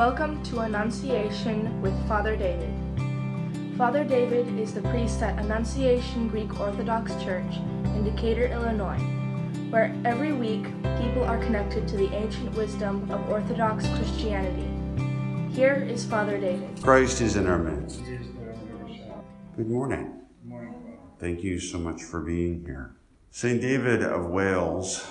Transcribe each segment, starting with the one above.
Welcome to Annunciation with Father David. Father David is the priest at Annunciation Greek Orthodox Church in Decatur, Illinois, where every week people are connected to the ancient wisdom of Orthodox Christianity. Here is Father David. Christ is in our midst. Good morning. Thank you so much for being here. St. David of Wales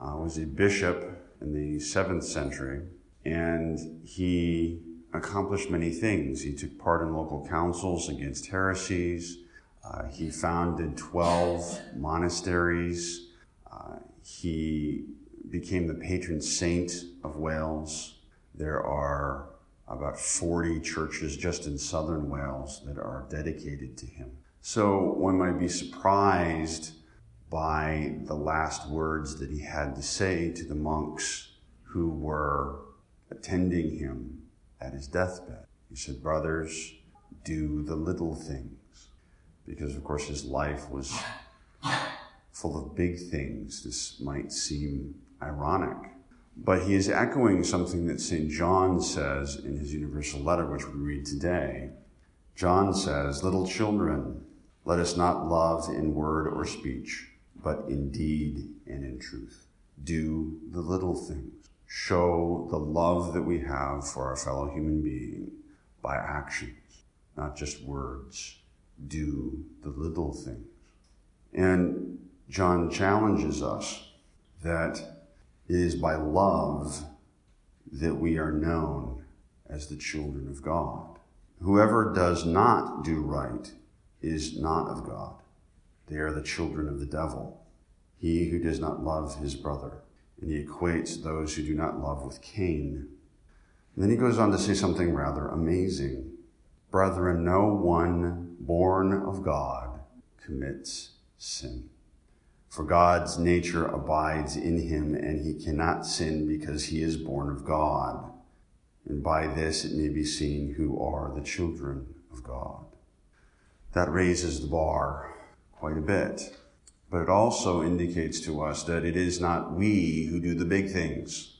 uh, was a bishop in the 7th century, and he accomplished many things. He took part in local councils against heresies. Uh, he founded 12 monasteries. Uh, he became the patron saint of Wales. There are about 40 churches just in southern Wales that are dedicated to him. So one might be surprised by the last words that he had to say to the monks who were attending him at his deathbed. He said, Brothers, do the little things. Because, of course, his life was full of big things. This might seem ironic. But he is echoing something that St. John says in his universal letter, which we read today. John says, Little children, let us not love in word or speech, but in deed and in truth. Do the little things. Show the love that we have for our fellow human being by actions, not just words. Do the little things. And John challenges us that it is by love that we are known as the children of God. Whoever does not do right is not of God. They are the children of the devil. He who does not love his brother. And he equates those who do not love with Cain. And then he goes on to say something rather amazing. Brethren, no one born of God commits sin. For God's nature abides in him, and he cannot sin because he is born of God. And by this it may be seen who are the children of God. That raises the bar quite a bit. But it also indicates to us that it is not we who do the big things.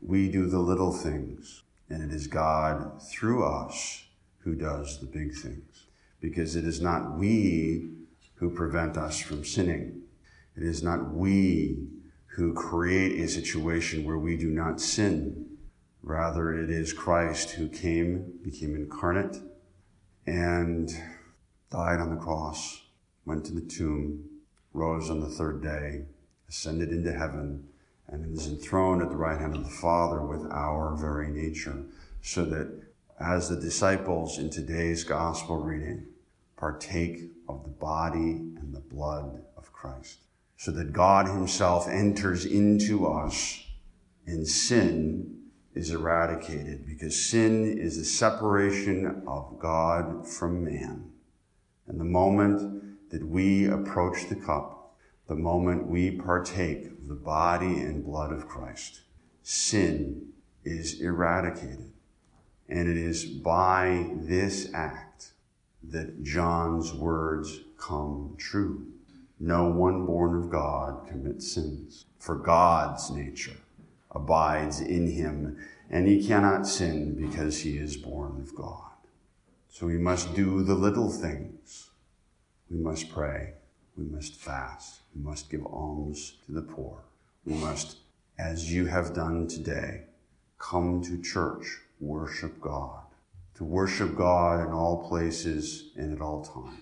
We do the little things. And it is God through us who does the big things. Because it is not we who prevent us from sinning. It is not we who create a situation where we do not sin. Rather, it is Christ who came, became incarnate, and died on the cross, went to the tomb, rose on the third day, ascended into heaven, and is enthroned at the right hand of the Father with our very nature, so that as the disciples in today's gospel reading partake of the body and the blood of Christ, so that God Himself enters into us and sin is eradicated because sin is the separation of God from man. And the moment that we approach the cup, the moment we partake of the body and blood of Christ, sin is eradicated. And it is by this act that John's words come true. No one born of God commits sins, for God's nature abides in him, and he cannot sin because he is born of God. So we must do the little things. We must pray. We must fast. We must give alms to the poor. We must, as you have done today, come to church, worship God. To worship God in all places and at all times.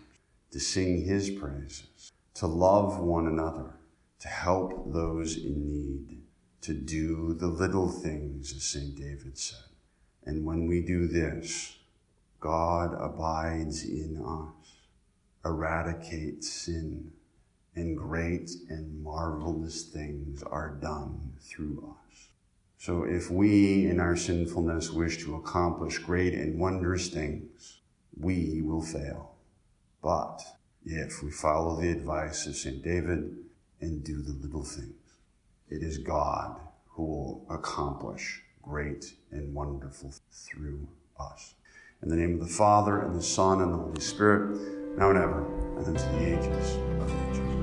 To sing his praises. To love one another. To help those in need. To do the little things, as St. David said. And when we do this, God abides in us, eradicates sin, and great and marvelous things are done through us. So if we in our sinfulness wish to accomplish great and wondrous things, we will fail. But if we follow the advice of St. David and do the little things, it is God who will accomplish great and wonderful through us. In the name of the Father, and the Son, and the Holy Spirit, now and ever, and unto the ages of ages.